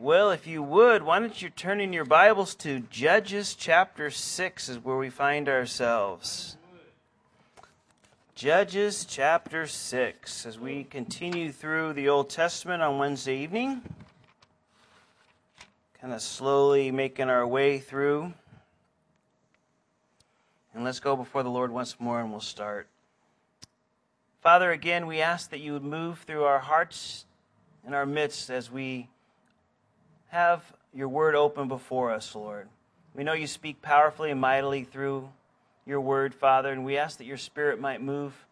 Well, if you would, why don't you turn in your Bibles to Judges chapter 6 is where we find ourselves. Judges chapter 6 as we continue through the Old Testament on Wednesday evening. Kind of slowly making our way through. And let's go before the Lord once more and we'll start. Father, again, we ask that you would move through our hearts and our midst as we have your word open before us, Lord. We know you speak powerfully and mightily through your word, Father, and we ask that your spirit might move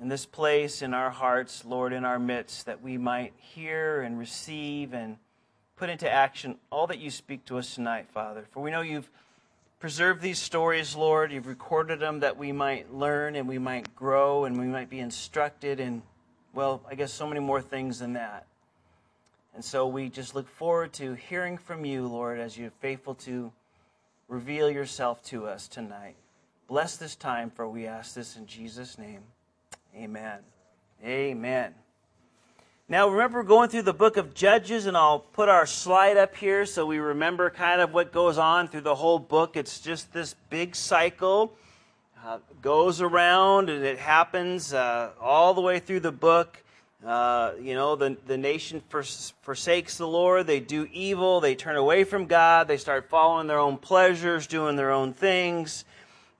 in this place, in our hearts, Lord, in our midst, that we might hear and receive and put into action all that you speak to us tonight, Father. For we know you've preserved these stories, Lord. You've recorded them that we might learn and we might grow and we might be instructed and, well, I guess so many more things than that. And so we just look forward to hearing from you, Lord, as you're faithful to reveal yourself to us tonight. Bless this time, for we ask this in Jesus' name. Amen. Amen. Now, remember going through the book of Judges, and I'll put our slide up here so we remember kind of what goes on through the whole book. It's just this big cycle, uh, goes around, and it happens uh, all the way through the book. Uh, you know, the, the nation fors- forsakes the Lord, they do evil, they turn away from God, they start following their own pleasures, doing their own things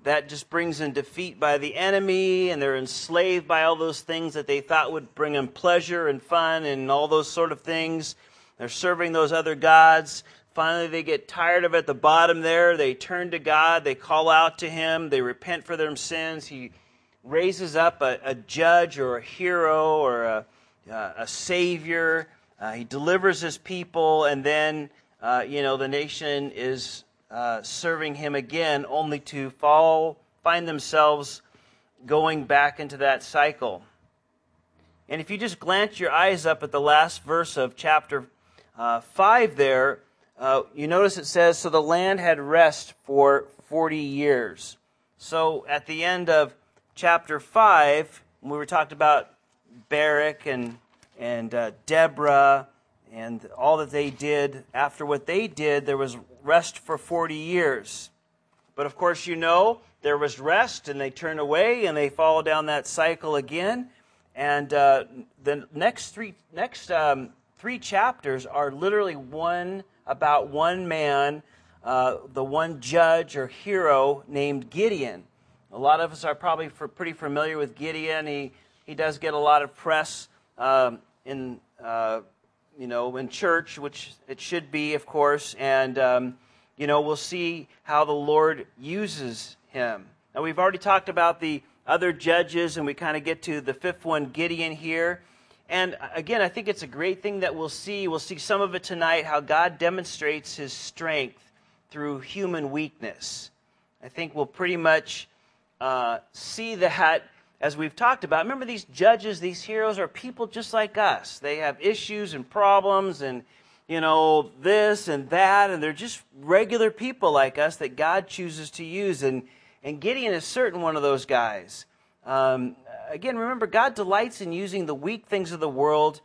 that just brings in defeat by the enemy, and they're enslaved by all those things that they thought would bring them pleasure and fun and all those sort of things. They're serving those other gods. Finally, they get tired of it at the bottom there. They turn to God. They call out to Him. They repent for their sins. He raises up a, a judge or a hero or a, uh, a savior. Uh, he delivers His people, and then, uh, you know, the nation is uh, serving him again, only to fall, find themselves going back into that cycle. And if you just glance your eyes up at the last verse of chapter uh, 5 there, uh, you notice it says, So the land had rest for 40 years. So at the end of chapter 5, when we were talked about Barak and, and uh, Deborah and all that they did, after what they did, there was rest for 40 years. But of course, you know, there was rest and they turn away and they follow down that cycle again. And uh, the next three, next, um, three chapters are literally one about one man, uh, the one judge or hero named Gideon. A lot of us are probably pretty familiar with Gideon. He, he does get a lot of press um, in uh, you know, in church, which it should be, of course, and, um, you know, we'll see how the Lord uses him. Now, we've already talked about the other judges, and we kind of get to the fifth one, Gideon, here. And again, I think it's a great thing that we'll see. We'll see some of it tonight how God demonstrates his strength through human weakness. I think we'll pretty much uh, see that as we've talked about, remember these judges, these heroes are people just like us. They have issues and problems and, you know, this and that, and they're just regular people like us that God chooses to use. And, and Gideon is certain one of those guys. Um, again, remember, God delights in using the weak things of the world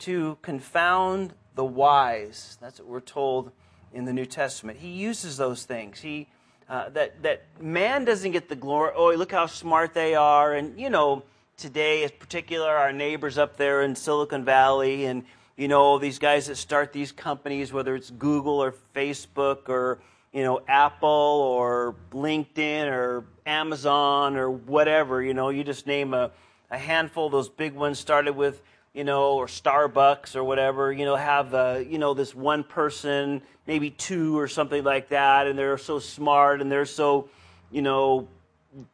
to confound the wise. That's what we're told in the New Testament. He uses those things. He uh, that, that man doesn't get the glory. Oh, look how smart they are. And, you know, today, in particular, our neighbors up there in Silicon Valley and, you know, these guys that start these companies, whether it's Google or Facebook or, you know, Apple or LinkedIn or Amazon or whatever, you know, you just name a, a handful. Those big ones started with you know, or Starbucks or whatever, you know, have, uh, you know, this one person, maybe two or something like that, and they're so smart and they're so, you know,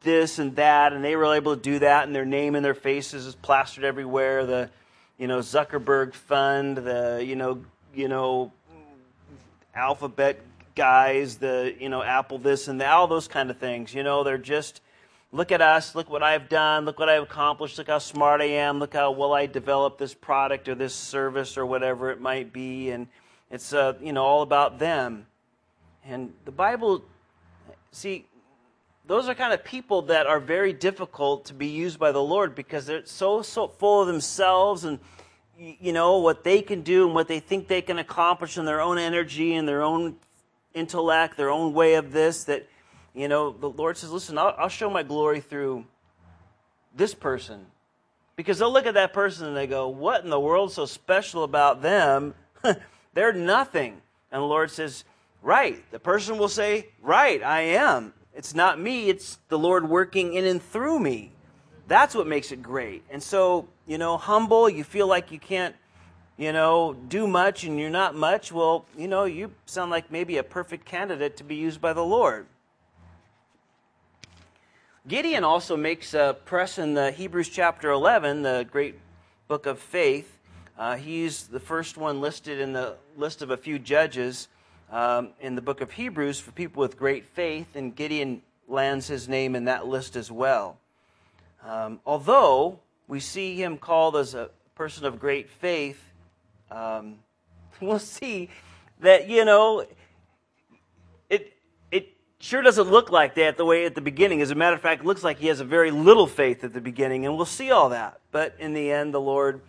this and that, and they were able to do that, and their name and their faces is plastered everywhere. The, you know, Zuckerberg Fund, the, you know, you know, Alphabet guys, the, you know, Apple this and that, all those kind of things. You know, they're just look at us, look what I've done, look what I've accomplished, look how smart I am, look how well I developed this product or this service or whatever it might be. And it's, uh, you know, all about them. And the Bible, see, those are kind of people that are very difficult to be used by the Lord because they're so, so full of themselves and you know, what they can do and what they think they can accomplish in their own energy and their own intellect, their own way of this, that, you know, the Lord says, listen, I'll, I'll show my glory through this person. Because they'll look at that person and they go, what in the world is so special about them? They're nothing. And the Lord says, right. The person will say, right, I am. It's not me, it's the Lord working in and through me. That's what makes it great. And so, you know, humble, you feel like you can't, you know, do much and you're not much. Well, you know, you sound like maybe a perfect candidate to be used by the Lord. Gideon also makes a press in the Hebrews chapter 11, the great book of faith. Uh, he's the first one listed in the list of a few judges um, in the book of Hebrews for people with great faith, and Gideon lands his name in that list as well. Um, although we see him called as a person of great faith, um, we'll see that, you know, it, it sure doesn't look like that the way at the beginning. As a matter of fact, it looks like he has a very little faith at the beginning, and we'll see all that. But in the end, the Lord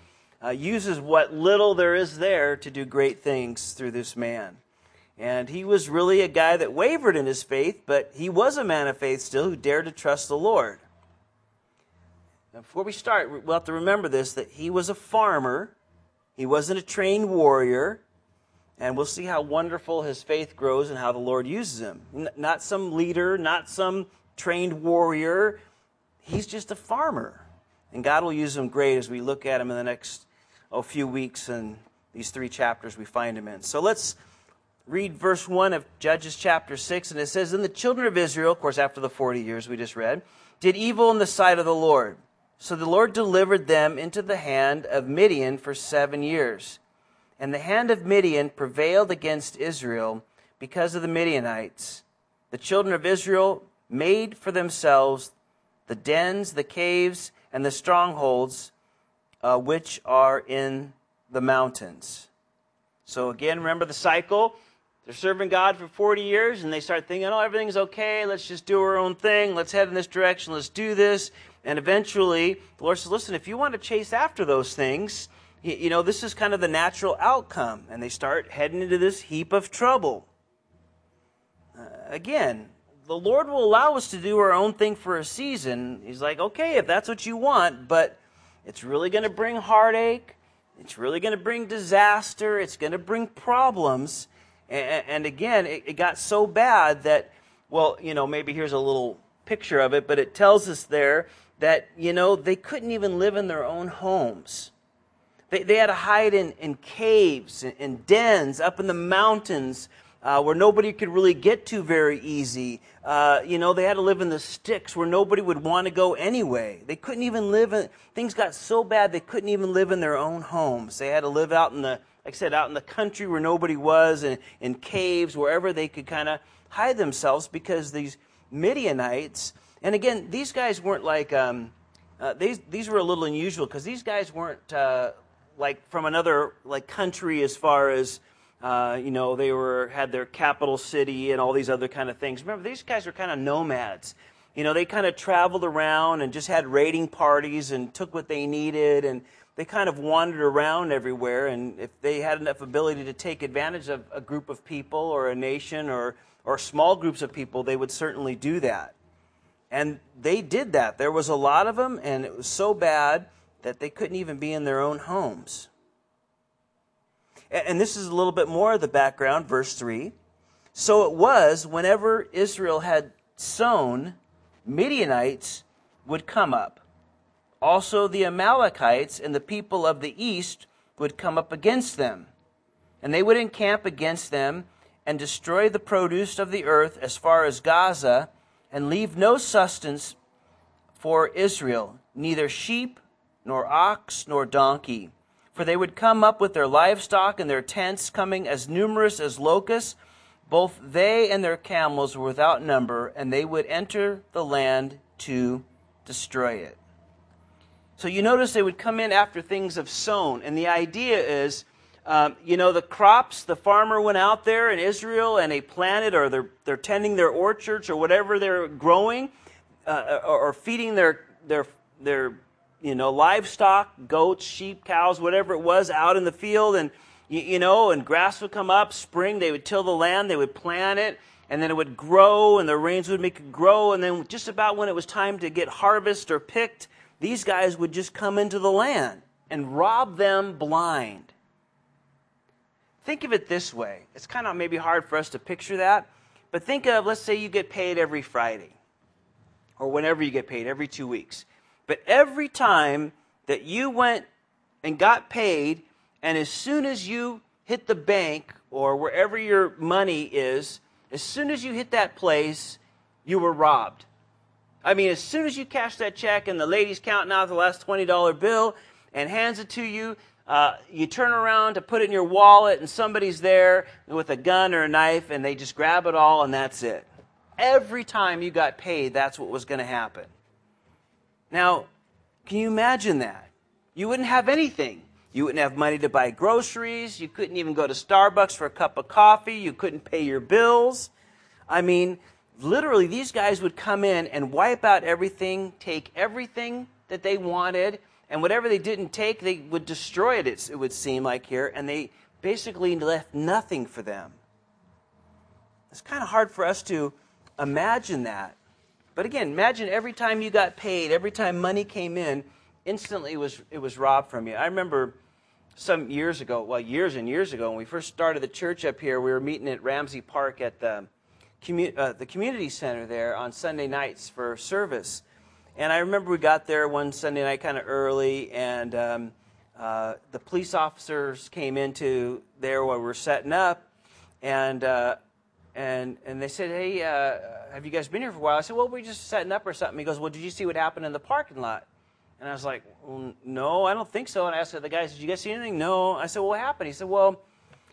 uh, uses what little there is there to do great things through this man. And he was really a guy that wavered in his faith, but he was a man of faith still who dared to trust the Lord. Now, before we start, we'll have to remember this that he was a farmer, he wasn't a trained warrior, and we'll see how wonderful his faith grows and how the Lord uses him. Not some leader, not some trained warrior. He's just a farmer. And God will use him great as we look at him in the next oh, few weeks and these three chapters we find him in. So let's read verse 1 of Judges chapter 6, and it says, And the children of Israel, of course, after the 40 years we just read, did evil in the sight of the Lord. So the Lord delivered them into the hand of Midian for seven years. And the hand of Midian prevailed against Israel because of the Midianites. The children of Israel made for themselves the dens, the caves, and the strongholds uh, which are in the mountains. So again, remember the cycle. They're serving God for 40 years and they start thinking, oh, everything's okay. Let's just do our own thing. Let's head in this direction. Let's do this. And eventually, the Lord says, listen, if you want to chase after those things, you know, this is kind of the natural outcome. And they start heading into this heap of trouble. Uh, again, the Lord will allow us to do our own thing for a season. He's like, okay, if that's what you want, but it's really going to bring heartache. It's really going to bring disaster. It's going to bring problems. And, again, it, it got so bad that, well, you know, maybe here's a little picture of it, but it tells us there that, you know, they couldn't even live in their own homes. They, they had to hide in, in caves and dens up in the mountains uh, where nobody could really get to very easy. Uh, you know, they had to live in the sticks where nobody would want to go anyway. They couldn't even live in, things got so bad they couldn't even live in their own homes. They had to live out in the, like I said, out in the country where nobody was, and in caves, wherever they could kind of hide themselves because these Midianites, and again, these guys weren't like, um, uh, these, these were a little unusual because these guys weren't uh, like from another like country as far as uh, you know, they were had their capital city and all these other kind of things. Remember, these guys were kind of nomads. You know, they kind of traveled around and just had raiding parties and took what they needed, and they kind of wandered around everywhere. And if they had enough ability to take advantage of a group of people or a nation or or small groups of people, they would certainly do that. And they did that. There was a lot of them, and it was so bad that they couldn't even be in their own homes. And this is a little bit more of the background, verse 3. So it was whenever Israel had sown, Midianites would come up. Also, the Amalekites and the people of the east would come up against them. And they would encamp against them and destroy the produce of the earth as far as Gaza and leave no sustenance for Israel, neither sheep, nor ox, nor donkey for they would come up with their livestock and their tents, coming as numerous as locusts. Both they and their camels were without number, and they would enter the land to destroy it. So you notice they would come in after things have sown. And the idea is, um, you know, the crops, the farmer went out there in Israel and they planted or they're, they're tending their orchards or whatever they're growing uh, or, or feeding their, their, their you know, livestock, goats, sheep, cows, whatever it was, out in the field, and you, you know, and grass would come up. Spring, they would till the land, they would plant it, and then it would grow, and the rains would make it grow, and then just about when it was time to get harvest or picked, these guys would just come into the land and rob them blind. Think of it this way. It's kind of maybe hard for us to picture that, but think of, let's say you get paid every Friday, or whenever you get paid, every two weeks. But every time that you went and got paid, and as soon as you hit the bank or wherever your money is, as soon as you hit that place, you were robbed. I mean, as soon as you cash that check and the lady's counting out the last $20 bill and hands it to you, uh, you turn around to put it in your wallet and somebody's there with a gun or a knife and they just grab it all and that's it. Every time you got paid, that's what was going to happen. Now, can you imagine that? You wouldn't have anything. You wouldn't have money to buy groceries. You couldn't even go to Starbucks for a cup of coffee. You couldn't pay your bills. I mean, literally, these guys would come in and wipe out everything, take everything that they wanted, and whatever they didn't take, they would destroy it, it would seem like here, and they basically left nothing for them. It's kind of hard for us to imagine that. But again, imagine every time you got paid, every time money came in, instantly it was, it was robbed from you. I remember some years ago, well, years and years ago, when we first started the church up here, we were meeting at Ramsey Park at the commu- uh, the community center there on Sunday nights for service. And I remember we got there one Sunday night kind of early, and um, uh, the police officers came into there where we we're setting up, and uh, and and they said, "Hey, uh, have you guys been here for a while?" I said, "Well, we're just setting up or something." He goes, "Well, did you see what happened in the parking lot?" And I was like, well, "No, I don't think so." And I asked the guys, "Did you guys see anything?" No. I said, "Well, what happened?" He said, "Well."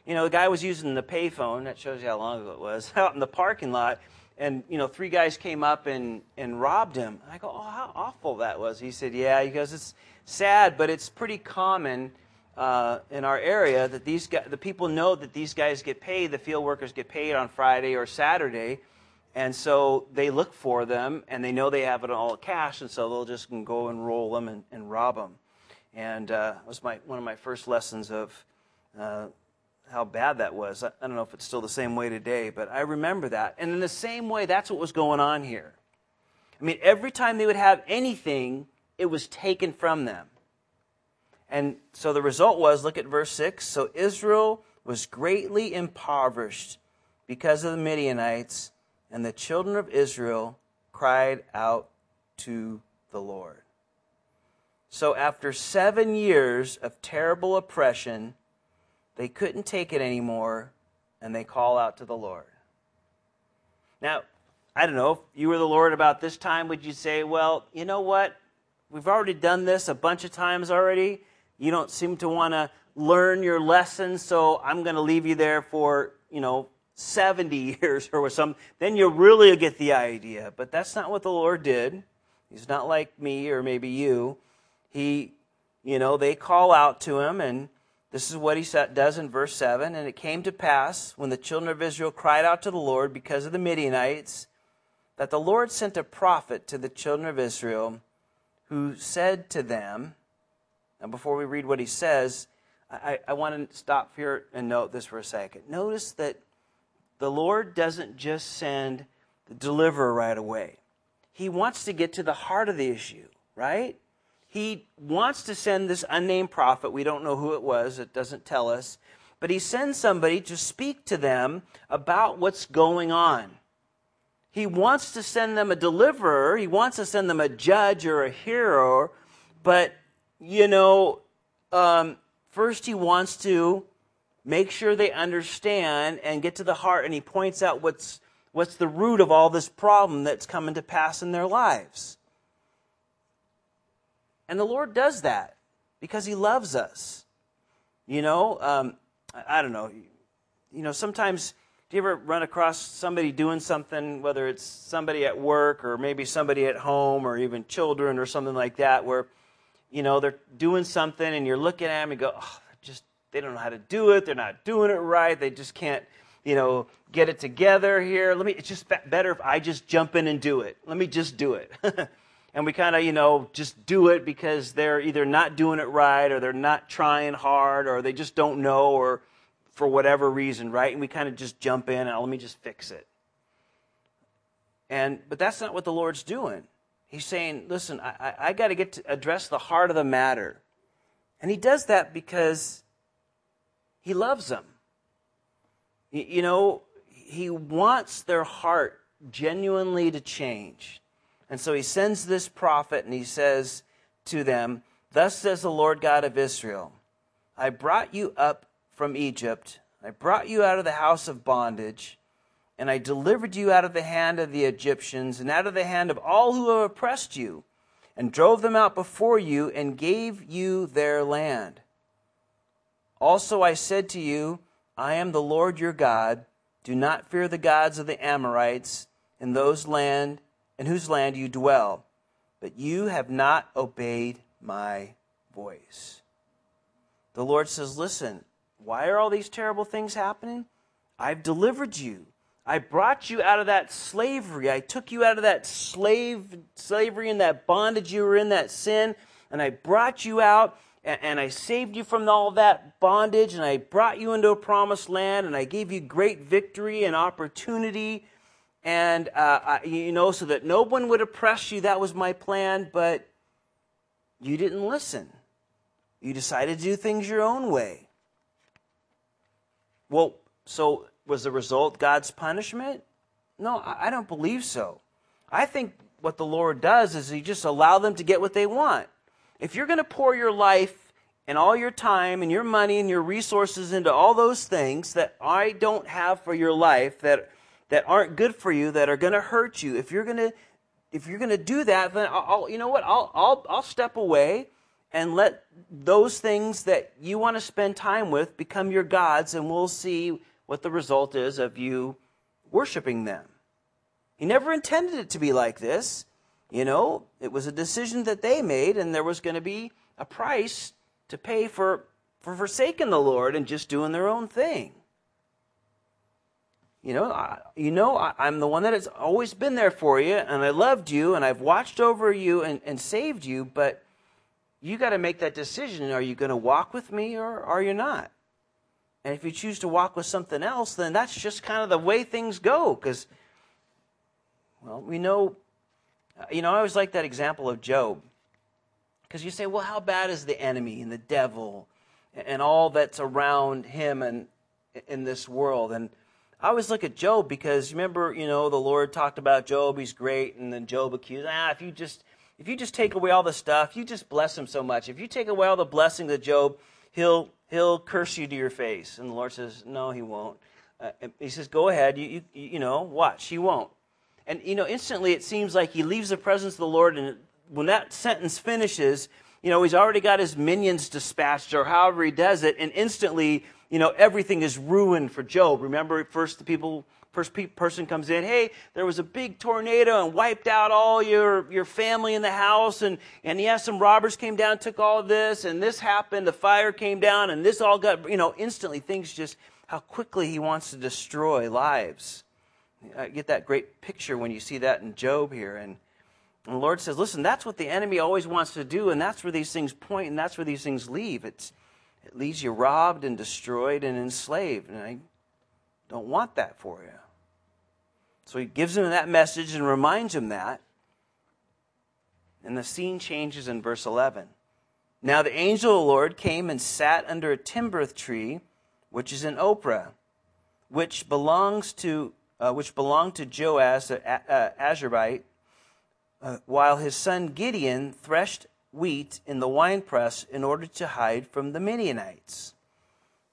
you know, the guy was using the payphone. That shows you how long ago it was out in the parking lot. And you know, three guys came up and and robbed him. I go, oh, how awful that was. He said, yeah. He goes, it's sad, but it's pretty common uh, in our area that these guys, the people know that these guys get paid. The field workers get paid on Friday or Saturday. And so they look for them, and they know they have it all cash, and so they'll just go and roll them and, and rob them. And uh, it was my, one of my first lessons of uh, how bad that was. I, don't know if it's still the same way today, but I remember that. And in the same way, that's what was going on here. I mean, every time they would have anything, it was taken from them. And so the result was look at verse 6. So Israel was greatly impoverished because of the Midianites, and the children of Israel cried out to the Lord. So after seven years of terrible oppression, they couldn't take it anymore, and they call out to the Lord. Now, I don't know, if you were the Lord about this time, would you say, well, you know what? We've already done this a bunch of times already. You don't seem to want to learn your lesson, so I'm going to leave you there for, you know, 70 years or some. Then you'll really get the idea. But that's not what the Lord did. He's not like me or maybe you. He, you know, they call out to him and this is what he does in verse 7. And it came to pass, when the children of Israel cried out to the Lord because of the Midianites, that the Lord sent a prophet to the children of Israel who said to them, now before we read what he says, I, I want to stop here and note this for a second. Notice that the Lord doesn't just send the deliverer right away. He wants to get to the heart of the issue, right? he wants to send this unnamed prophet. We don't know who it was, it doesn't tell us. But he sends somebody to speak to them about what's going on. He wants to send them a deliverer, he wants to send them a judge or a hero, but, you know, um, first he wants to make sure they understand and get to the heart, and he points out what's, what's the root of all this problem that's coming to pass in their lives. And the Lord does that because He loves us. You know, um, I, I don't know. You know, sometimes do you ever run across somebody doing something, whether it's somebody at work or maybe somebody at home or even children or something like that, where, you know, they're doing something and you're looking at them and go, oh, just, they don't know how to do it. They're not doing it right. They just can't, you know, get it together here. Let me, it's just better if I just jump in and do it. Let me just do it. and we kind of, you know, just do it because they're either not doing it right or they're not trying hard or they just don't know or for whatever reason, right? And we kind of just jump in and oh, let me just fix it. And but that's not what the Lord's doing. He's saying, listen, I, I, I got to get to address the heart of the matter. And he does that because he loves them. You, you know, he wants their heart genuinely to change. And so he sends this prophet and he says to them, Thus says the Lord God of Israel, I brought you up from Egypt, I brought you out of the house of bondage, and I delivered you out of the hand of the Egyptians and out of the hand of all who have oppressed you, and drove them out before you and gave you their land. Also I said to you, I am the Lord your God. Do not fear the gods of the Amorites in those land in whose land you dwell, but you have not obeyed my voice. The Lord says, Listen, why are all these terrible things happening? I've delivered you. I brought you out of that slavery. I took you out of that slave slavery and that bondage you were in, that sin, and I brought you out and, and I saved you from all that bondage and I brought you into a promised land and I gave you great victory and opportunity and uh, I, you know, so that no one would oppress you. That was my plan, but you didn't listen. You decided to do things your own way. Well, so was the result God's punishment? No, I don't believe so. I think what the Lord does is He just allow them to get what they want. If you're going to pour your life and all your time and your money and your resources into all those things that I don't have for your life that that aren't good for you, that are going to hurt you, if you're going to if you're going to do that, then I'll, you know what? I'll, I'll, I'll step away and let those things that you want to spend time with become your gods, and we'll see what the result is of you worshiping them. He never intended it to be like this. You know, it was a decision that they made, and there was going to be a price to pay for, for forsaking the Lord and just doing their own thing. You know, I, you know, I, I'm the one that has always been there for you, and I loved you, and I've watched over you and, and saved you, but you got to make that decision. Are you going to walk with me or are you not? And if you choose to walk with something else, then that's just kind of the way things go. Because, well, we know, you know, I always like that example of Job. Because you say, well, how bad is the enemy and the devil and all that's around him and in this world? And I always look at Job because remember, you know, the Lord talked about Job, he's great, and then Job accused, ah, if you just if you just take away all the stuff, you just bless him so much. If you take away all the blessings of Job, he'll he'll curse you to your face. And the Lord says, No, he won't. Uh, he says, Go ahead, you, you you know, watch, he won't. And you know, instantly it seems like he leaves the presence of the Lord, and when that sentence finishes, you know, he's already got his minions dispatched, or however he does it, and instantly you know, everything is ruined for Job. Remember, first the people, person comes in, hey, there was a big tornado and wiped out all your, your family in the house, and, and yeah, some robbers came down, took all of this, and this happened, the fire came down, and this all got, you know, instantly things just, how quickly he wants to destroy lives. I get that great picture when you see that in Job here, and, and the Lord says, listen, that's what the enemy always wants to do, and that's where these things point, and that's where these things leave. It's, it leaves you robbed and destroyed and enslaved. And I don't want that for you. So he gives him that message and reminds him that. And the scene changes in verse 11. Now the angel of the Lord came and sat under a terebinth tree, which is in Ophrah, which belongs to uh, which belonged to Joash, uh, uh, Abiezrite, uh, while his son Gideon threshed wheat in the winepress in order to hide from the Midianites.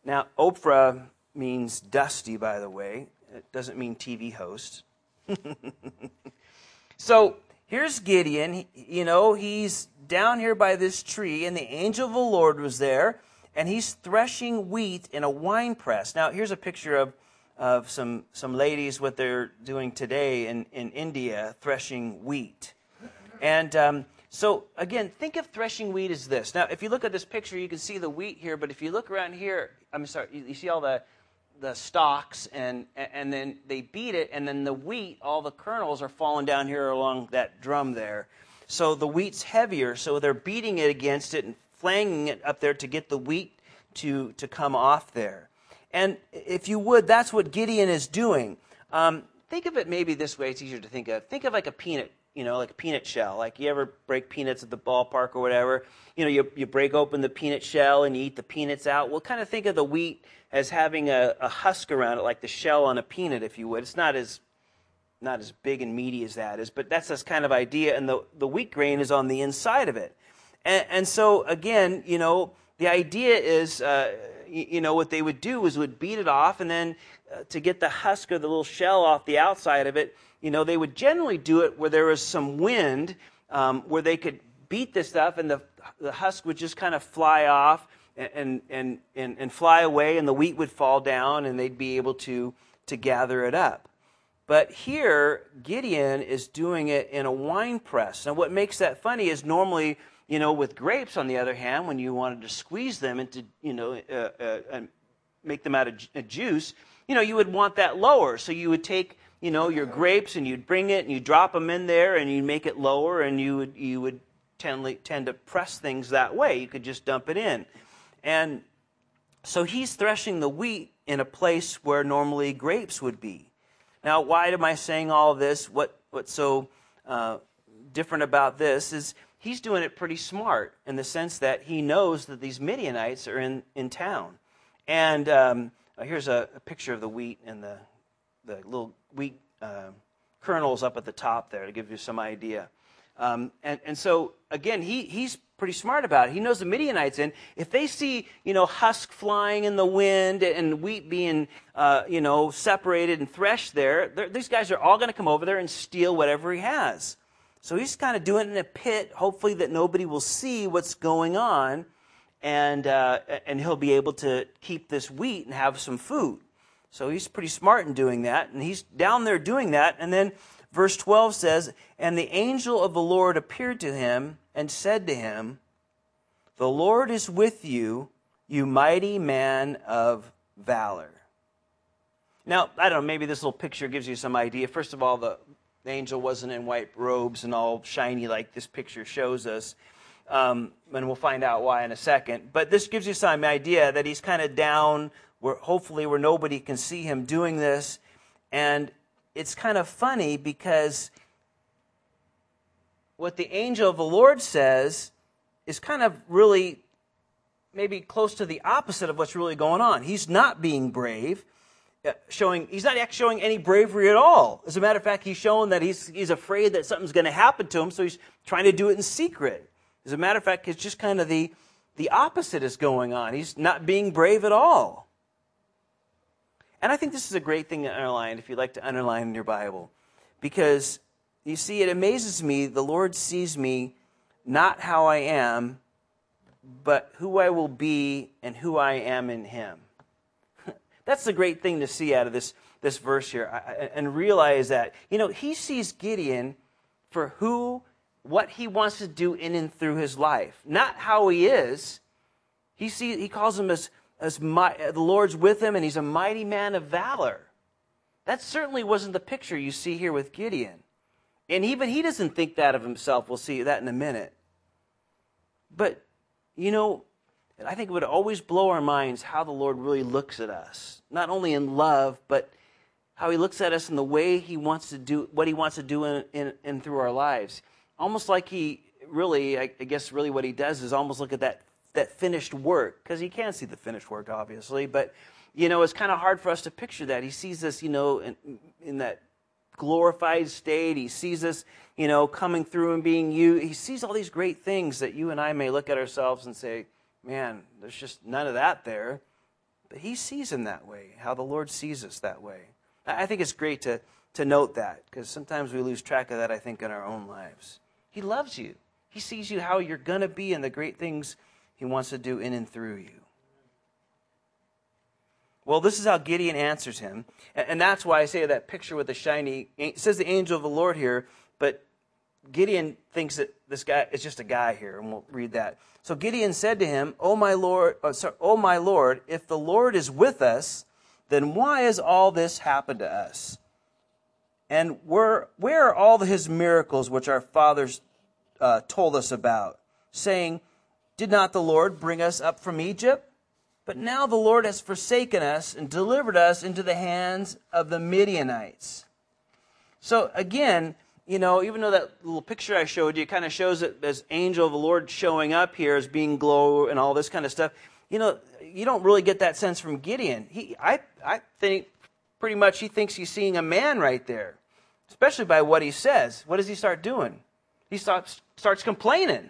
Now, Ophrah means dusty, by the way. It doesn't mean TV host. so here's Gideon. You know, he's down here by this tree, and the angel of the Lord was there, and he's threshing wheat in a wine press. Now, here's a picture of, of some, some ladies, what they're doing today in, in India, threshing wheat. And um, so again, think of threshing wheat as this. Now, if you look at this picture, you can see the wheat here, but if you look around here, I'm sorry, you see all the the stalks and and then they beat it and then the wheat, all the kernels are falling down here along that drum there. so the wheat's heavier, so they're beating it against it and flanging it up there to get the wheat to, to come off there. And if you would, that's what Gideon is doing. Um, think of it maybe this way, it's easier to think of. Think of like a peanut, you know, like a peanut shell. Like you ever break peanuts at the ballpark or whatever. You know, you, you break open the peanut shell and you eat the peanuts out. Well, kind of think of the wheat as having a, a husk around it, like the shell on a peanut, if you would. It's not as not as big and meaty as that is, but that's this kind of idea. And the, the wheat grain is on the inside of it. And, and so, again, you know, the idea is, uh, you, you, know, what they would do is would beat it off, and then uh, to get the husk or the little shell off the outside of it, you know, they would generally do it where there was some wind, um, where they could beat this stuff, and the, the husk would just kind of fly off and, and, and, and fly away, and the wheat would fall down, and they'd be able to, to gather it up. But here, Gideon is doing it in a wine press. Now, what makes that funny is normally, you know, with grapes, on the other hand, when you wanted to squeeze them into, you know, uh, uh, and make them out of juice, you know, you would want that lower. So you would take, you know, your grapes and you'd bring it and you'd drop them in there and you'd make it lower and you would you would tend tend to press things that way. You could just dump it in, and so he's threshing the wheat in a place where normally grapes would be. Now, why am I saying all this? What, what's so uh, different about this is he's doing it pretty smart in the sense that he knows that these Midianites are in, in town. And um, here's a, a, picture of the wheat and the, the little wheat uh, kernels up at the top there to give you some idea. Um, and, and so, again, he, he's pretty smart about it. He knows the Midianites and If they see, you know, husk flying in the wind and wheat being, uh, you know, separated and threshed there, these guys are all going to come over there and steal whatever he has. So he's kind of doing it in a pit, hopefully that nobody will see what's going on, and uh, and he'll be able to keep this wheat and have some food. So he's pretty smart in doing that, and he's down there doing that, and then Verse 12 says, And the angel of the Lord appeared to him and said to him, The Lord is with you, you mighty man of valor. Now, I don't know, maybe this little picture gives you some idea. First of all, the, the angel wasn't in white robes and all shiny like this picture shows us. Um, and we'll find out why in a second. But this gives you some idea that he's kind of down, where hopefully where nobody can see him doing this. And it's kind of funny because what the angel of the Lord says is kind of really maybe close to the opposite of what's really going on. He's not being brave, uh, showing he's not showing any bravery at all. As a matter of fact, he's showing that he's he's afraid that something's going to happen to him, so he's trying to do it in secret. As a matter of fact, it's just kind of the the opposite is going on. He's not being brave at all. And I think this is a great thing to underline if you'd like to underline in your Bible. Because you see, it amazes me the Lord sees me not how I am, but who I will be and who I am in Him. That's the great thing to see out of this, this verse here and realize that, you know, He sees Gideon for who, what He wants to do in and through his life, not how He is. He, see, he calls him as as my, the Lord's with him and he's a mighty man of valor. That certainly wasn't the picture you see here with Gideon. And even he doesn't think that of himself. We'll see that in a minute. But, you know, I think it would always blow our minds how the Lord really looks at us. Not only in love, but how he looks at us in the way he wants to do what he wants to do in, in, in through our lives. Almost like he really, I, I guess, really what he does is almost look at that that finished work because he can't see the finished work, obviously. But you know, it's kind of hard for us to picture that. He sees us, you know, in, in that glorified state. He sees us, you know, coming through and being you. He sees all these great things that you and I may look at ourselves and say, "Man, there's just none of that there." But he sees him that way. How the Lord sees us that way. I think it's great to to note that because sometimes we lose track of that. I think in our own lives, He loves you. He sees you how you're going to be and the great things he wants to do in and through you. Well, this is how Gideon answers him. And that's why I say that picture with the shiny, it says the angel of the Lord here, but Gideon thinks that this guy is just a guy here, and we'll read that. So Gideon said to him, "Oh my Lord, oh, sorry, oh my Lord, if the Lord is with us, then why has all this happened to us? And where where are all his miracles which our fathers uh, told us about, saying, Did not the Lord bring us up from Egypt? But now the Lord has forsaken us and delivered us into the hands of the Midianites. So again, you know, even though that little picture I showed you kind of shows it as angel of the Lord showing up here as being glow and all this kind of stuff, you know, you don't really get that sense from Gideon. He, I, I think pretty much he thinks he's seeing a man right there, especially by what he says. What does he start doing? He starts, starts complaining.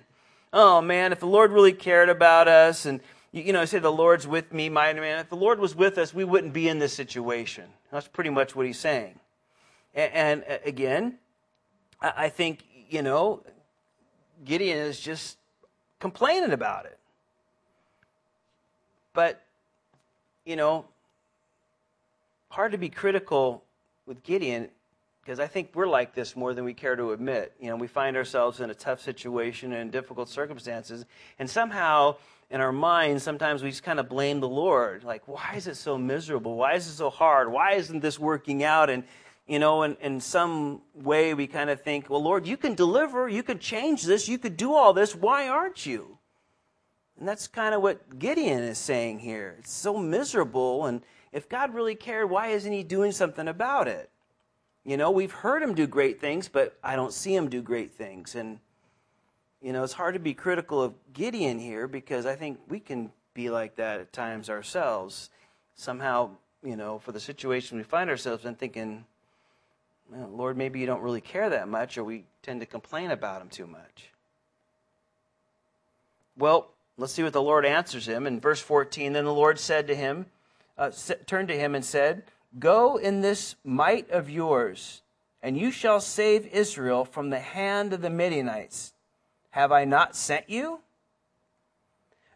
Oh man, if the Lord really cared about us and you, know, say the Lord's with me, my man. If the Lord was with us, we wouldn't be in this situation. That's pretty much what he's saying. And, and again, I think, you know, Gideon is just complaining about it. But, you know, hard to be critical with Gideon because I think we're like this more than we care to admit. You know, we find ourselves in a tough situation and difficult circumstances, and somehow in our minds, sometimes we just kind of blame the Lord. Like, why is it so miserable? Why is it so hard? Why isn't this working out? And, you know, in, in some way we kind of think, well, Lord, you can deliver, you could change this, you could do all this. Why aren't you? And that's kind of what Gideon is saying here. It's so miserable. And if God really cared, why isn't he doing something about it? You know, we've heard him do great things, but I don't see him do great things. And you know, it's hard to be critical of Gideon here because I think we can be like that at times ourselves. Somehow, you know, for the situation we find ourselves in, thinking, well, Lord, maybe you don't really care that much, or we tend to complain about him too much. Well, let's see what the Lord answers him. In verse 14, then the Lord said to him, uh, turned to him and said, Go in this might of yours, and you shall save Israel from the hand of the Midianites. Have I not sent you?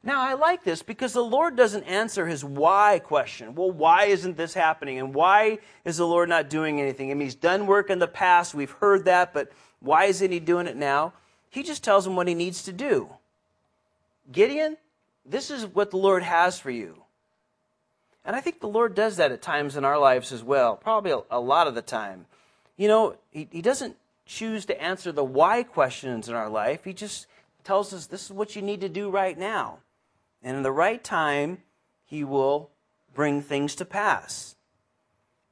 Now, I like this because the Lord doesn't answer his why question. Well, why isn't this happening? And why is the Lord not doing anything? I mean, he's done work in the past. We've heard that, but why isn't he doing it now? He just tells him what he needs to do. Gideon, this is what the Lord has for you. And I think the Lord does that at times in our lives as well, probably a, a lot of the time. You know, he, he doesn't choose to answer the why questions in our life. He just tells us this is what you need to do right now. And in the right time, He will bring things to pass.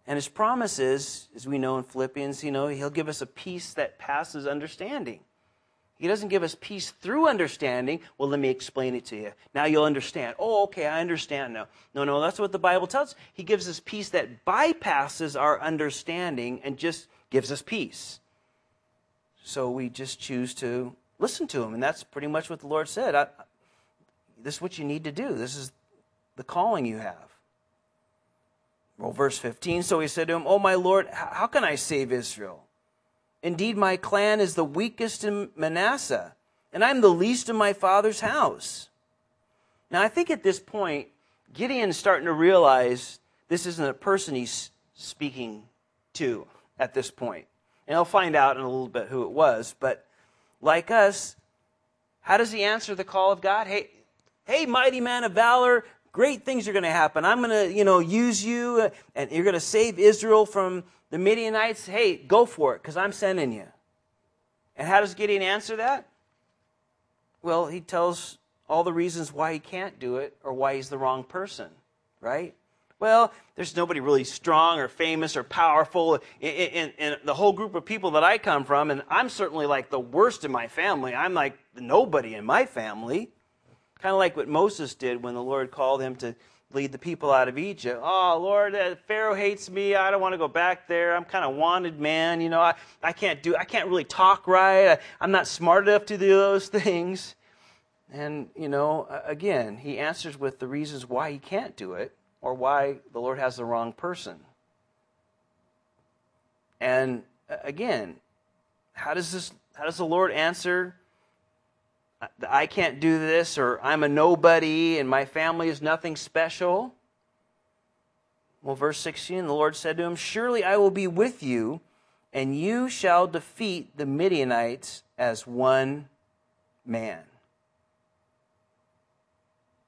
And His promise is, as we know in Philippians, you know, He'll give us a peace that passes understanding. He doesn't give us peace through understanding. Well, let me explain it to you. Now you'll understand. Oh, okay, I understand now. No, no, that's what the Bible tells us. He gives us peace that bypasses our understanding and just gives us peace. So we just choose to listen to him. And that's pretty much what the Lord said. I, this is what you need to do. This is the calling you have. Well, verse 15 So he said to him, Oh, my Lord, how can I save Israel? Indeed, my clan is the weakest in Manasseh, and I'm the least in my father's house. Now, I think at this point, Gideon's starting to realize this isn't a person he's speaking to at this point. And I'll find out in a little bit who it was. But like us, how does he answer the call of God? Hey, hey, mighty man of valor, great things are going to happen. I'm going to, you know, use you and you're going to save Israel from the Midianites. Hey, go for it because I'm sending you. And how does Gideon answer that? Well, he tells all the reasons why he can't do it or why he's the wrong person, right? Well, there's nobody really strong or famous or powerful in, in, in, the whole group of people that I come from, and I'm certainly like the worst in my family. I'm like nobody in my family. Kind of like what Moses did when the Lord called him to lead the people out of Egypt. Oh, Lord, uh, Pharaoh hates me. I don't want to go back there. I'm kind of wanted man. You know, I, I can't do, I can't really talk right. I, I'm not smart enough to do those things. And, you know, again, he answers with the reasons why he can't do it or why the Lord has the wrong person. And again, how does this how does the Lord answer I can't do this or I'm a nobody and my family is nothing special? Well, verse 16, the Lord said to him, Surely I will be with you, and you shall defeat the Midianites as one man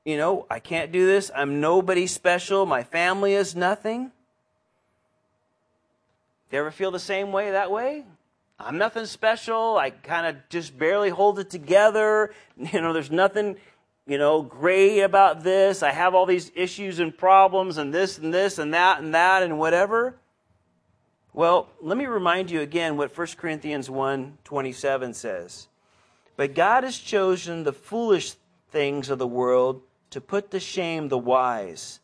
you know, I can't do this. I'm nobody special. My family is nothing. Do you ever feel the same way that way? I'm nothing special. I kind of just barely hold it together. You know, there's nothing, you know, great about this. I have all these issues and problems and this and this and that and that and whatever. Well, let me remind you again what 1 Corinthians 1 27 says. But God has chosen the foolish things of the world to put to shame the wise.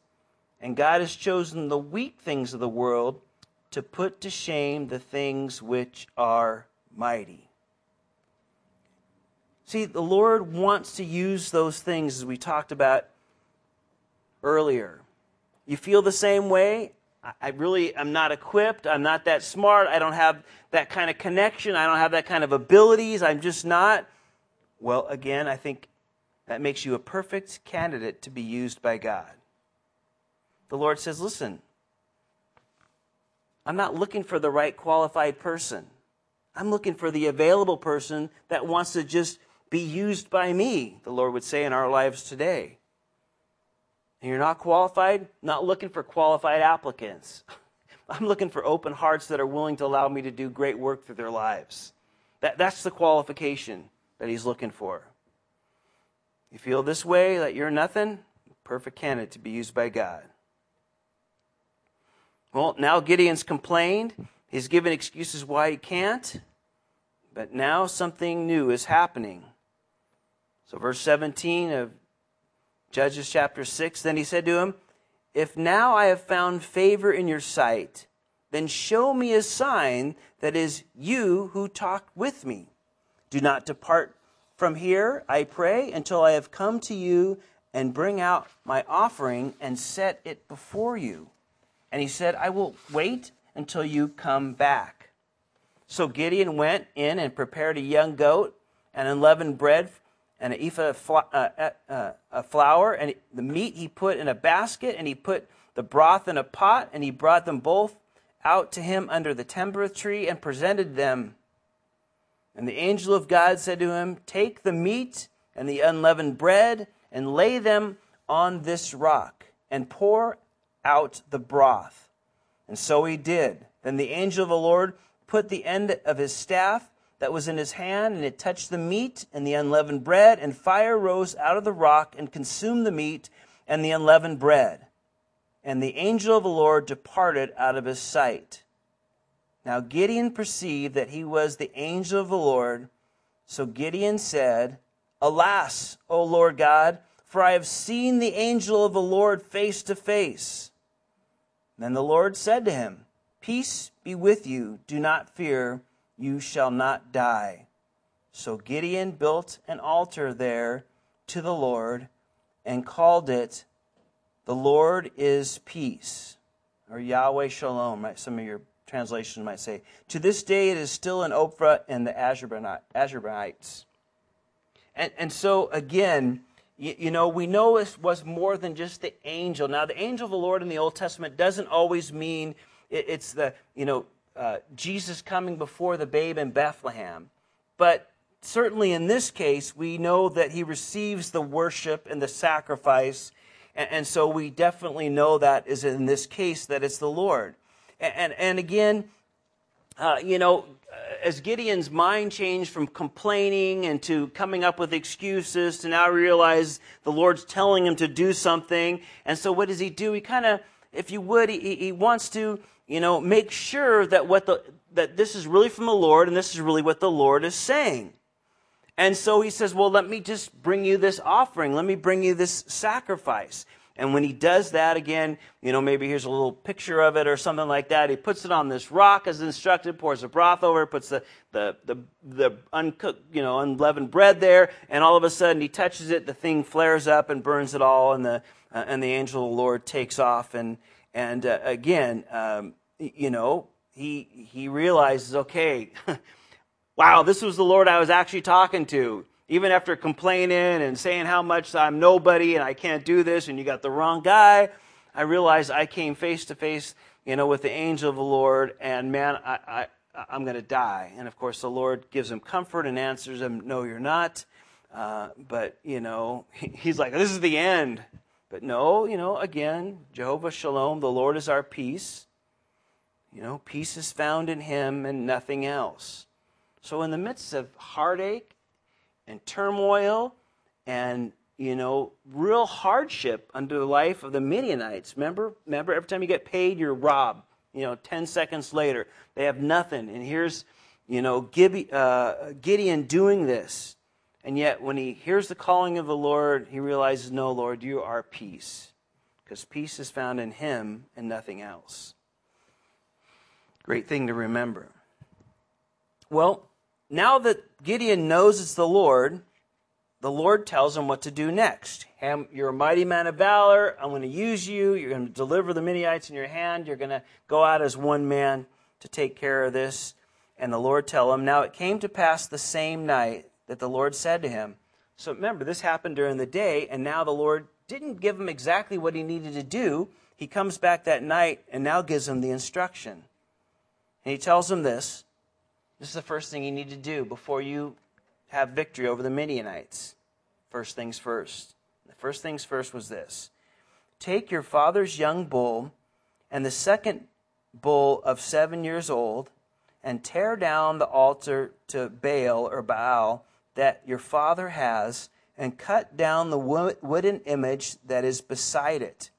And God has chosen the weak things of the world to put to shame the things which are mighty. See, the Lord wants to use those things as we talked about earlier. You feel the same way? I really am not equipped. I'm not that smart. I don't have that kind of connection. I don't have that kind of abilities. I'm just not. Well, again, I think that makes you a perfect candidate to be used by God. The Lord says, listen, I'm not looking for the right qualified person. I'm looking for the available person that wants to just be used by me, the Lord would say in our lives today. And you're not qualified, not looking for qualified applicants. I'm looking for open hearts that are willing to allow me to do great work through their lives. That, that's the qualification that He's looking for. You feel this way, that you're nothing? Perfect candidate to be used by God. Well, now Gideon's complained. He's given excuses why he can't. But now something new is happening. So, verse 17 of Judges chapter 6 Then he said to him, If now I have found favor in your sight, then show me a sign that is you who talked with me. Do not depart from here, I pray, until I have come to you and bring out my offering and set it before you. And he said, I will wait until you come back. So Gideon went in and prepared a young goat and unleavened bread and an ephah of uh, uh, uh, flour. And the meat he put in a basket, and he put the broth in a pot, and he brought them both out to him under the terebinth tree and presented them. And the angel of God said to him, Take the meat and the unleavened bread and lay them on this rock and pour out the broth. And so he did. Then the angel of the Lord put the end of his staff that was in his hand, and it touched the meat and the unleavened bread, and fire rose out of the rock and consumed the meat and the unleavened bread. And the angel of the Lord departed out of his sight. Now Gideon perceived that he was the angel of the Lord. So Gideon said, Alas, O Lord God, for I have seen the angel of the Lord face to face. Then the Lord said to him, Peace be with you. Do not fear. You shall not die. So Gideon built an altar there to the Lord and called it, The Lord is Peace, or Yahweh Shalom, right? some of your translations might say. To this day, it is still in Ophrah and the Abiezrites. And, and so, again, you, you, know, we know it was more than just the angel. Now, the angel of the Lord in the Old Testament doesn't always mean it, it's the, you know, uh, Jesus coming before the babe in Bethlehem. But certainly in this case, we know that he receives the worship and the sacrifice. And, and so we definitely know that is in this case that it's the Lord. And, and, and again, uh, you know, as Gideon's mind changed from complaining and to coming up with excuses to now realize the Lord's telling him to do something. And so what does he do? He kind of, if you would, he, he wants to, you know, make sure that what the, that this is really from the Lord and this is really what the Lord is saying. And so he says, well, let me just bring you this offering. Let me bring you this sacrifice. And when he does that again, you know, maybe here's a little picture of it or something like that. He puts it on this rock as instructed, pours the broth over, puts the, the, the, the uncooked, you know, unleavened bread there, and all of a sudden he touches it, the thing flares up and burns it all, and the, uh, and the angel of the Lord takes off. And, and uh, again, um, you know, he, he realizes, okay, wow, this was the Lord I was actually talking to even after complaining and saying how much I'm nobody and I can't do this and you got the wrong guy, I realized I came face to face, you know, with the angel of the Lord, and man, I, I, I'm going to die. And of course, the Lord gives him comfort and answers him, No, you're not. Uh, but, you know, he's like, This is the end. But no, you know, again, Jehovah Shalom, the Lord is our peace. You know, peace is found in him and nothing else. So, in the midst of heartache and turmoil and you know, real hardship under the life of the Midianites. Remember, remember, every time you get paid, you're robbed. You know, 10 seconds later, they have nothing. And here's, you know, uh, Gideon doing this. And yet, when he hears the calling of the Lord, he realizes, No, Lord, you are peace. Because peace is found in him and nothing else. Great thing to remember. Well, now that Gideon knows it's the Lord, the Lord tells him what to do next. You're a mighty man of valor. I'm going to use you. You're going to deliver the Midianites in your hand. You're going to go out as one man to take care of this. And the Lord tell him, Now it came to pass the same night that the Lord said to him. So remember, this happened during the day, and now the Lord didn't give him exactly what he needed to do. He comes back that night and now gives him the instruction. And he tells him this. This is the first thing you need to do before you have victory over the Midianites. First things first. The first things first was this Take your father's young bull and the second bull of seven years old, and tear down the altar to Baal or Baal that your father has, and cut down the wooden image that is beside it.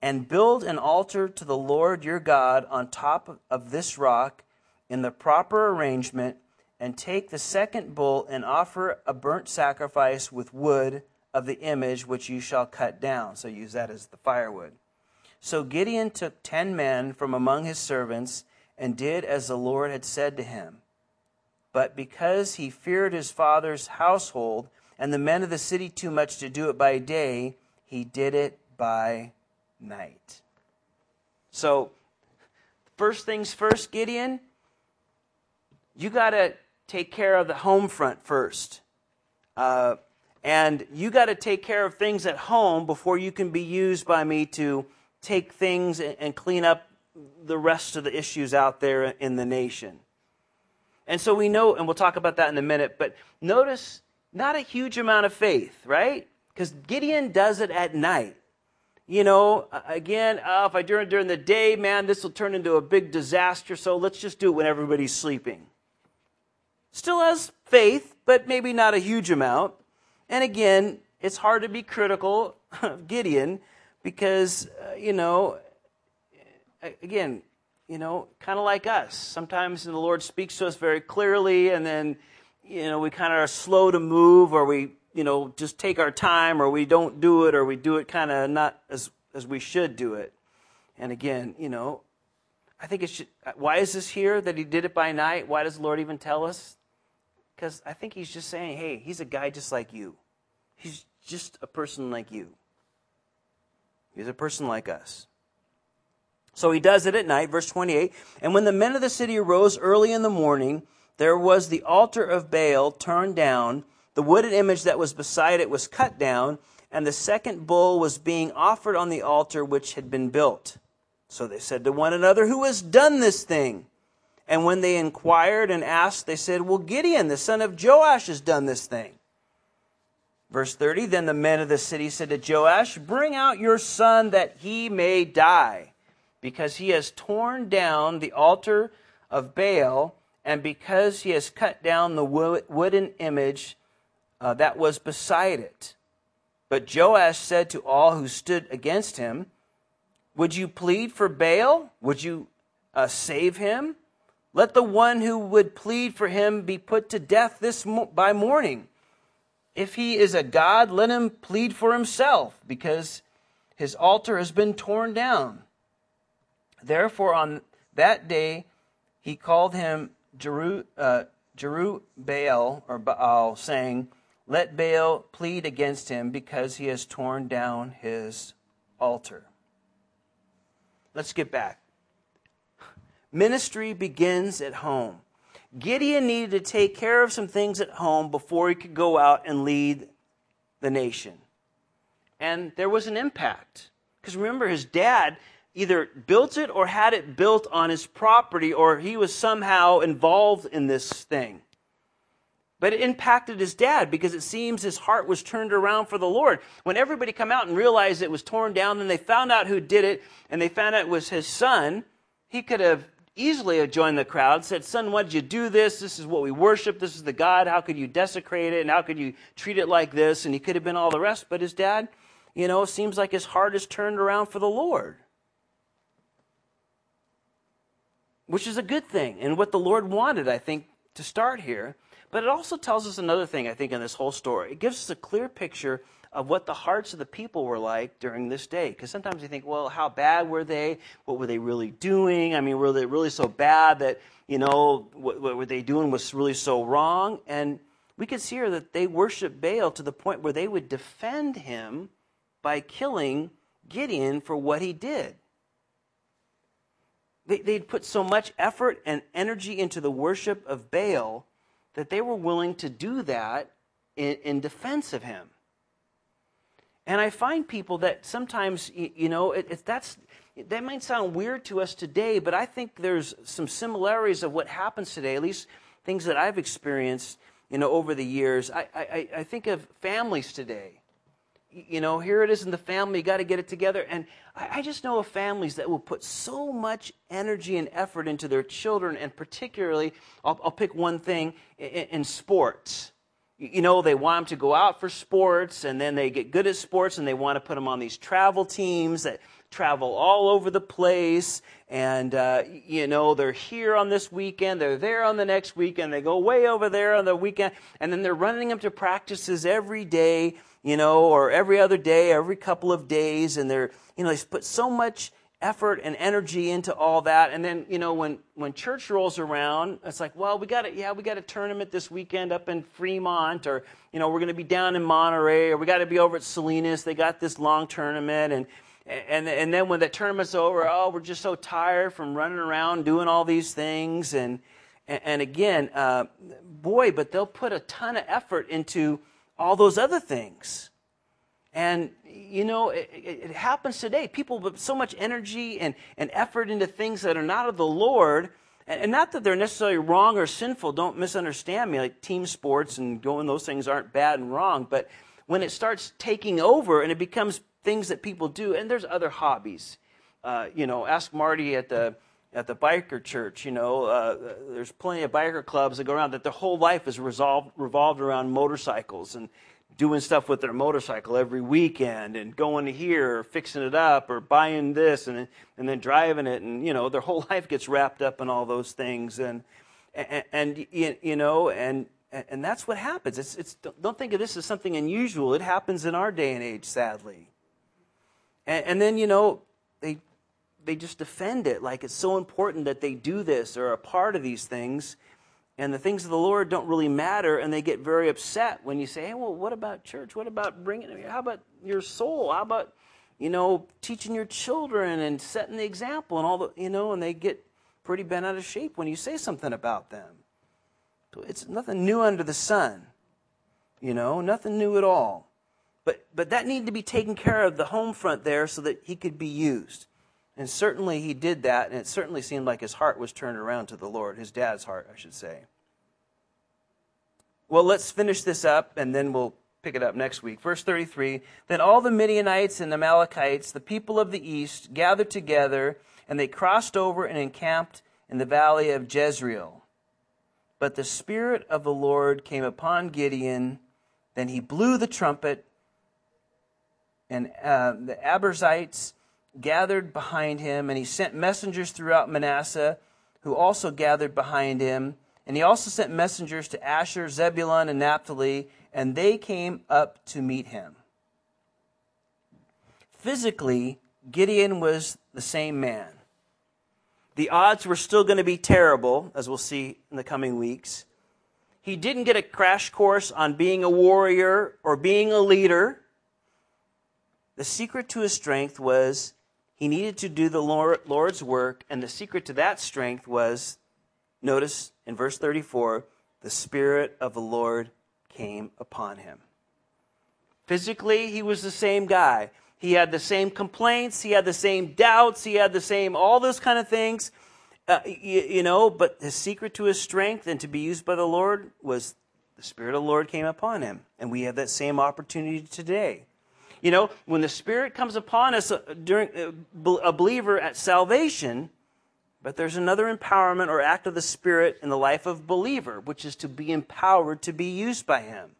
And build an altar to the Lord your God on top of this rock in the proper arrangement and take the second bull and offer a burnt sacrifice with wood of the image which you shall cut down. So use that as the firewood. So Gideon took ten men from among his servants and did as the Lord had said to him. But because he feared his father's household and the men of the city too much to do it by day, he did it by night. So, first things first, Gideon, you got to take care of the home front first. Uh, and you got to take care of things at home before you can be used by me to take things and clean up the rest of the issues out there in the nation. And so we know, and we'll talk about that in a minute, but notice not a huge amount of faith, right? Because Gideon does it at night. You know, again, uh, if I do it during the day, man, this will turn into a big disaster, so let's just do it when everybody's sleeping. Still has faith, but maybe not a huge amount. And again, it's hard to be critical of Gideon because, uh, you know, again, you know, kind of like us. Sometimes the Lord speaks to us very clearly, and then, you know, we kind of are slow to move, or we, you know, just take our time, or we don't do it, or we do it kind of not as, as we should do it. And again, you know, I think it should. Why is this here that he did it by night? Why does the Lord even tell us? Because I think he's just saying, hey, he's a guy just like you. He's just a person like you. He's a person like us. So he does it at night, verse 28. And when the men of the city arose early in the morning, there was the altar of Baal turned down, the wooden image that was beside it was cut down, and the second bull was being offered on the altar which had been built. So they said to one another, Who has done this thing? And when they inquired and asked, they said, Well, Gideon, the son of Joash, has done this thing. Verse 30 Then the men of the city said to Joash, Bring out your son that he may die, because he has torn down the altar of Baal, and because he has cut down the wooden image uh, that was beside it. But Joash said to all who stood against him, Would you plead for Baal? Would you uh, save him? Let the one who would plead for him be put to death this mo- by morning. If he is a god, let him plead for himself, because his altar has been torn down. Therefore, on that day, he called him Jeru, uh, Jeru Baal, or Baal, saying, Let Baal plead against him, because he has torn down his altar. Let's get back. Ministry begins at home. Gideon needed to take care of some things at home before he could go out and lead the nation. And there was an impact. Because remember, his dad either built it or had it built on his property, or he was somehow involved in this thing. But it impacted his dad because it seems his heart was turned around for the Lord. When everybody come out and realized it was torn down, and they found out who did it, and they found out it was his son, he could have easily have joined the crowd, said, Son, why did you do this? This is what we worship. This is the God. How could you desecrate it? And how could you treat it like this? And he could have been all the rest. But his dad, you know, seems like his heart is turned around for the Lord. Which is a good thing and what the Lord wanted, I think, to start here. But it also tells us another thing, I think, in this whole story. It gives us a clear picture of what the hearts of the people were like during this day. Because sometimes you think, well, how bad were they? What were they really doing? I mean, were they really so bad that, you know, what, what were they doing was really so wrong? And we can see here that they worshiped Baal to the point where they would defend him by killing Gideon for what he did. They, they'd put so much effort and energy into the worship of Baal that they were willing to do that in, in defense of him. And I find people that sometimes, you know, that's, that might sound weird to us today, but I think there's some similarities of what happens today, at least things that I've experienced, you know, over the years. I, I, I think of families today. You know, here it is in the family, you got to get it together. And I, I just know of families that will put so much energy and effort into their children, and particularly, I'll, I'll pick one thing in, in sports you know, they want them to go out for sports and then they get good at sports and they want to put them on these travel teams that travel all over the place. And, uh, you know, they're here on this weekend, they're there on the next weekend, they go way over there on the weekend, and then they're running them to practices every day, you know, or every other day, every couple of days. And they're, you know, they put so much effort and energy into all that. And then, you know, when, when church rolls around, it's like, well, we got it. Yeah, we got a tournament this weekend up in Fremont, or, you know, we're going to be down in Monterey, or we got to be over at Salinas. They got this long tournament. And, and, and then when the tournament's over, oh, we're just so tired from running around doing all these things. And, and again, uh, boy, but they'll put a ton of effort into all those other things. And, you know, it, it, happens today. People put so much energy and, and effort into things that are not of the Lord. And, not that they're necessarily wrong or sinful. Don't misunderstand me. Like team sports and going, those things aren't bad and wrong. But when it starts taking over and it becomes things that people do, and there's other hobbies. Uh, you know, ask Marty at the at the biker church. You know, uh, there's plenty of biker clubs that go around that their whole life is resolved, revolved around motorcycles, and doing stuff with their motorcycle every weekend and going to here or fixing it up or buying this and, and then driving it. And you know their whole life gets wrapped up in all those things. And and, and you know and and that's what happens. It's, it's don't think of this as something unusual. It happens in our day and age sadly. And, and then you know they they just defend it like it's so important that they do this or are a part of these things and the things of the Lord don't really matter, and they get very upset when you say, "Hey, well, what about church? What about bringing? How about your soul? How about you know teaching your children and setting the example and all the you know?" And they get pretty bent out of shape when you say something about them. So it's nothing new under the sun, you know, nothing new at all. But but that needed to be taken care of the home front there so that he could be used. And certainly he did that, and it certainly seemed like his heart was turned around to the Lord, his dad's heart, I should say. Well, let's finish this up, and then we'll pick it up next week. Verse 33 Then all the Midianites and Amalekites, the people of the east, gathered together, and they crossed over and encamped in the valley of Jezreel. But the Spirit of the Lord came upon Gideon. Then he blew the trumpet, and uh, the Abiezrites gathered behind him, and he sent messengers throughout Manasseh, who also gathered behind him. And he also sent messengers to Asher, Zebulun, and Naphtali, and they came up to meet him. Physically, Gideon was the same man. The odds were still going to be terrible, as we'll see in the coming weeks. He didn't get a crash course on being a warrior or being a leader. The secret to his strength was he needed to do the Lord's work, and the secret to that strength was notice in verse 34 the Spirit of the Lord came upon him. Physically, he was the same guy. He had the same complaints, he had the same doubts, he had the same, all those kind of things. Uh, you, you know, but the secret to his strength and to be used by the Lord was the Spirit of the Lord came upon him. And we have that same opportunity today. You know, when the Spirit comes upon us uh, during uh, a believer at salvation, But there's another empowerment or act of the Spirit in the life of believer, which is to be empowered to be used by Him.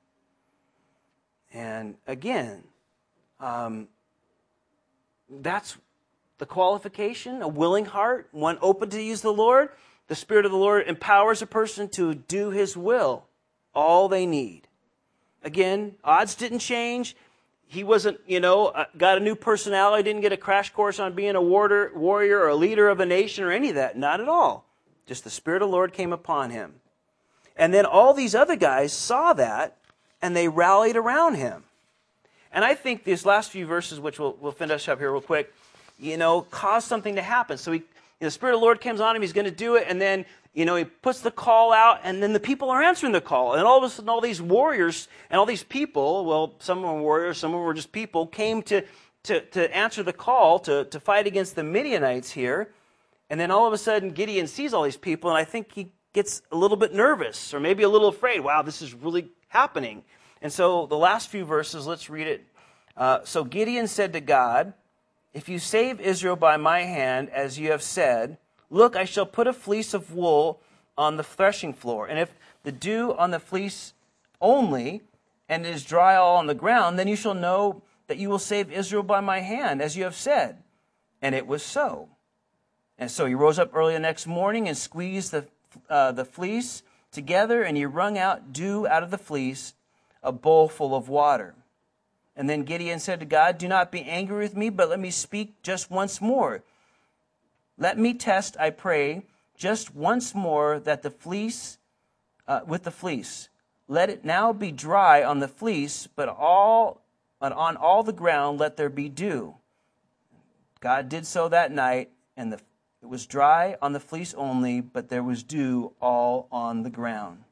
And again, um, that's the qualification a willing heart, one open to use the Lord. The Spirit of the Lord empowers a person to do His will, all they need. Again, odds didn't change. He wasn't, you know, uh, got a new personality, didn't get a crash course on being a warrior, warrior or a leader of a nation or any of that. Not at all. Just the Spirit of the Lord came upon him. And then all these other guys saw that and they rallied around him. And I think these last few verses, which we'll, we'll finish up here real quick, you know, caused something to happen. So he, the Spirit of the Lord comes on him, he's going to do it, and then, you know, he puts the call out, and then the people are answering the call. And all of a sudden, all these warriors and all these people, well, some were warriors, some were just people, came to, to, to answer the call to, to fight against the Midianites here. And then all of a sudden, Gideon sees all these people, and I think he gets a little bit nervous or maybe a little afraid. Wow, this is really happening. And so the last few verses, let's read it. Uh, so Gideon said to God, If you save Israel by my hand, as you have said, look, I shall put a fleece of wool on the threshing floor. And if the dew on the fleece only, and it is dry all on the ground, then you shall know that you will save Israel by my hand, as you have said. And it was so. And so he rose up early the next morning and squeezed the, uh, the fleece together, and he wrung out dew out of the fleece a bowl full of water. And then Gideon said to God, Do not be angry with me, but let me speak just once more. Let me test, I pray, just once more that the fleece, uh, with the fleece. Let it now be dry on the fleece, but all, but on all the ground let there be dew. God did so that night, and the, it was dry on the fleece only, but there was dew all on the ground.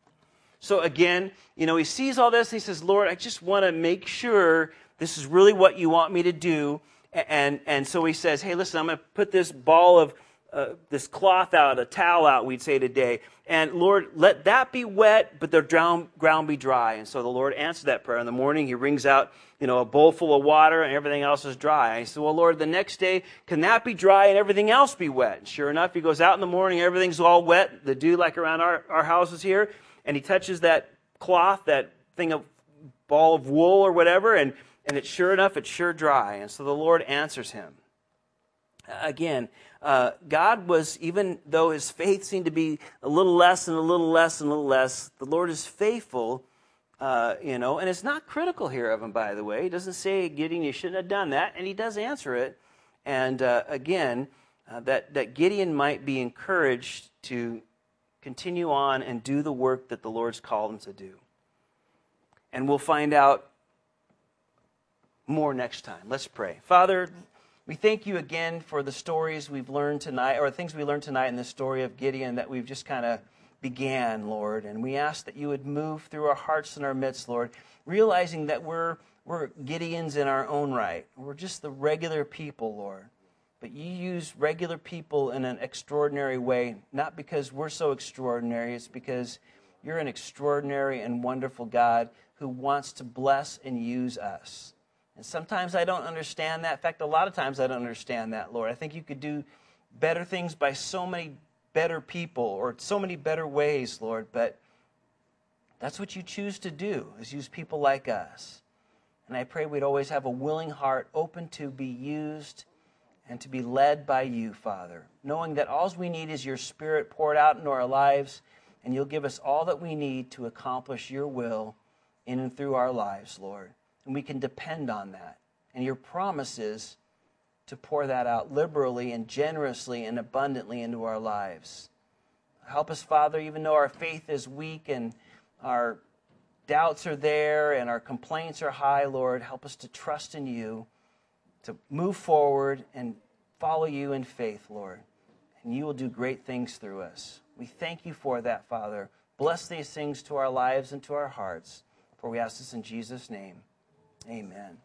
So again, you know, he sees all this and he says, Lord, I just want to make sure this is really what you want me to do. And, and so he says, hey, listen, I'm going to put this ball of uh, this cloth out, a towel out, we'd say today. And Lord, let that be wet, but the ground, ground be dry. And so the Lord answered that prayer. In the morning, he wrings out, you know, a bowl full of water and everything else is dry. And he said, well, Lord, the next day, can that be dry and everything else be wet? And sure enough, he goes out in the morning, everything's all wet, the dew like around our, our houses here and he touches that cloth, that thing of ball of wool or whatever, and, and it's sure enough, it's sure dry. And so the Lord answers him. Again, uh, God was, even though his faith seemed to be a little less and a little less and a little less, the Lord is faithful, uh, you know, and it's not critical here of him, by the way. He doesn't say, Gideon, you shouldn't have done that, and he does answer it. And uh, again, uh, that, that Gideon might be encouraged to continue on and do the work that the Lord's called him to do. And we'll find out more next time. Let's pray. Father, we thank you again for the stories we've learned tonight, or things we learned tonight in the story of Gideon that we've just kind of began, Lord. And we ask that you would move through our hearts and our midst, Lord, realizing that we're, we're Gideons in our own right. We're just the regular people, Lord. But you use regular people in an extraordinary way, not because we're so extraordinary, it's because you're an extraordinary and wonderful God who wants to bless and use us. And sometimes I don't understand that. In fact, a lot of times I don't understand that, Lord. I think you could do better things by so many better people or so many better ways, Lord, but that's what you choose to do, is use people like us. And I pray we'd always have a willing heart, open to be used and to be led by you, Father, knowing that all we need is your Spirit poured out into our lives, and you'll give us all that we need to accomplish your will in and through our lives, Lord. And we can depend on that. And your promises to pour that out liberally and generously and abundantly into our lives. Help us, Father, even though our faith is weak and our doubts are there and our complaints are high, Lord, help us to trust in you to move forward and follow you in faith, Lord. And you will do great things through us. We thank you for that, Father. Bless these things to our lives and to our hearts. For we ask this in Jesus' name. Amen.